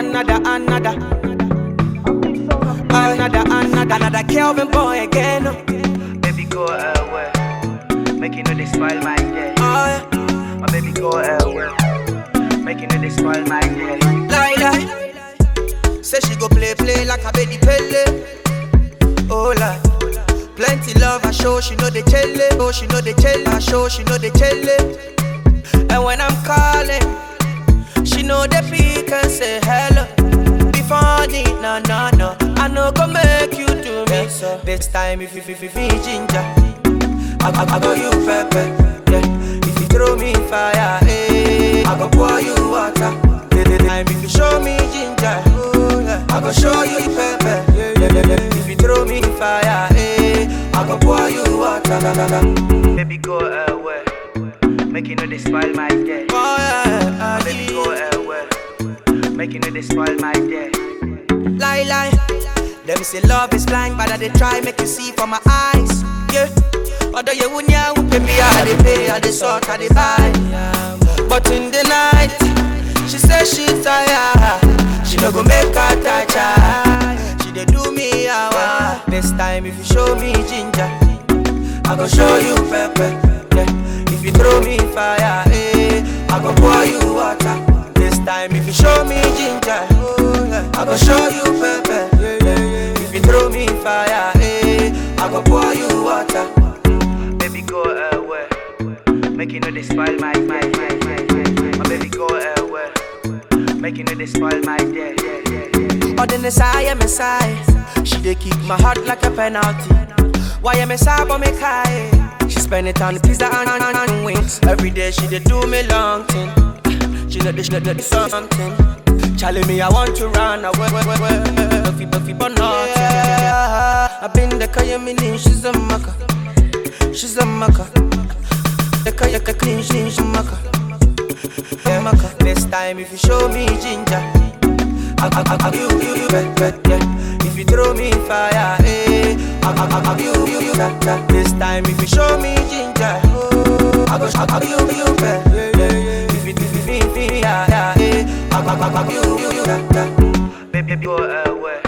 Another, another. Another, another, another Kelvynboy again. Baby, go away. Make you they spoil my day. yeah, My baby, go away. Make you they spoil my day. lie lie. Say she go play play like a baby pele. Oh la. Plenty love I show she know the chele. Oh she know the chele. I show she know the chele. And when I'm calling, she know the pick and say hello. Before the no no no, I know go make you do me so. This time if you if you feel ginger, I I, I go you pepper. Yeah. If you throw me fire, eh, I go pour you water. The, the time if you show me ginger, oh, yeah. I go show you pepper. Yeah, yeah, yeah, yeah. If you throw me fire, eh, I go pour you water. Da, da, da. Baby, go away. Make you know they spoil my day. Oh yeah, baby, go away. Know they spoil my day. lie lie. Them say love is blind, but I they try make you see from my eyes. Yeah. Although you wouldn't yeah, pay me, I they pay, I they sort, I they buy. But in the night, she say she tired. She no go make her touch her. She dey do me hour. This time if you show me ginger, I go show you pepper. Yeah. If you throw me fire, eh, I go pour you water. This time if you show me go show you pepper. If you throw me fire, eh, I go pour you water. Baby, go away. Make you know they spoil my my my my. my. My baby, go away. Make you know they spoil my day. Yeah, yeah, yeah. But then the side, Messiah, she dey kick my heart like a penalty. Why am I sad but me high? She spend it on pizza and, and, and wings. Every day she dey do me long thing. She know this, know this something. Charlie me, I want to run away. Buffy, Buffy, but not. Yeah, I've been the kaya mini, she's a maka. She's a maka. The kaya ka clean, she's a maka. Yeah, maka. This time if you show me ginger. I, I, I, I, you, you, you, yeah. If you throw me fire, eh, I, I, I, I, you, you, you, bet, bet. This time if you show me ginger, oh, I go, I, I, you, you, bet, Baby, go uh, away.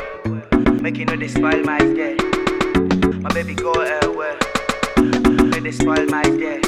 Make you know spoil my day. My baby, go uh, away. Make they spoil my day.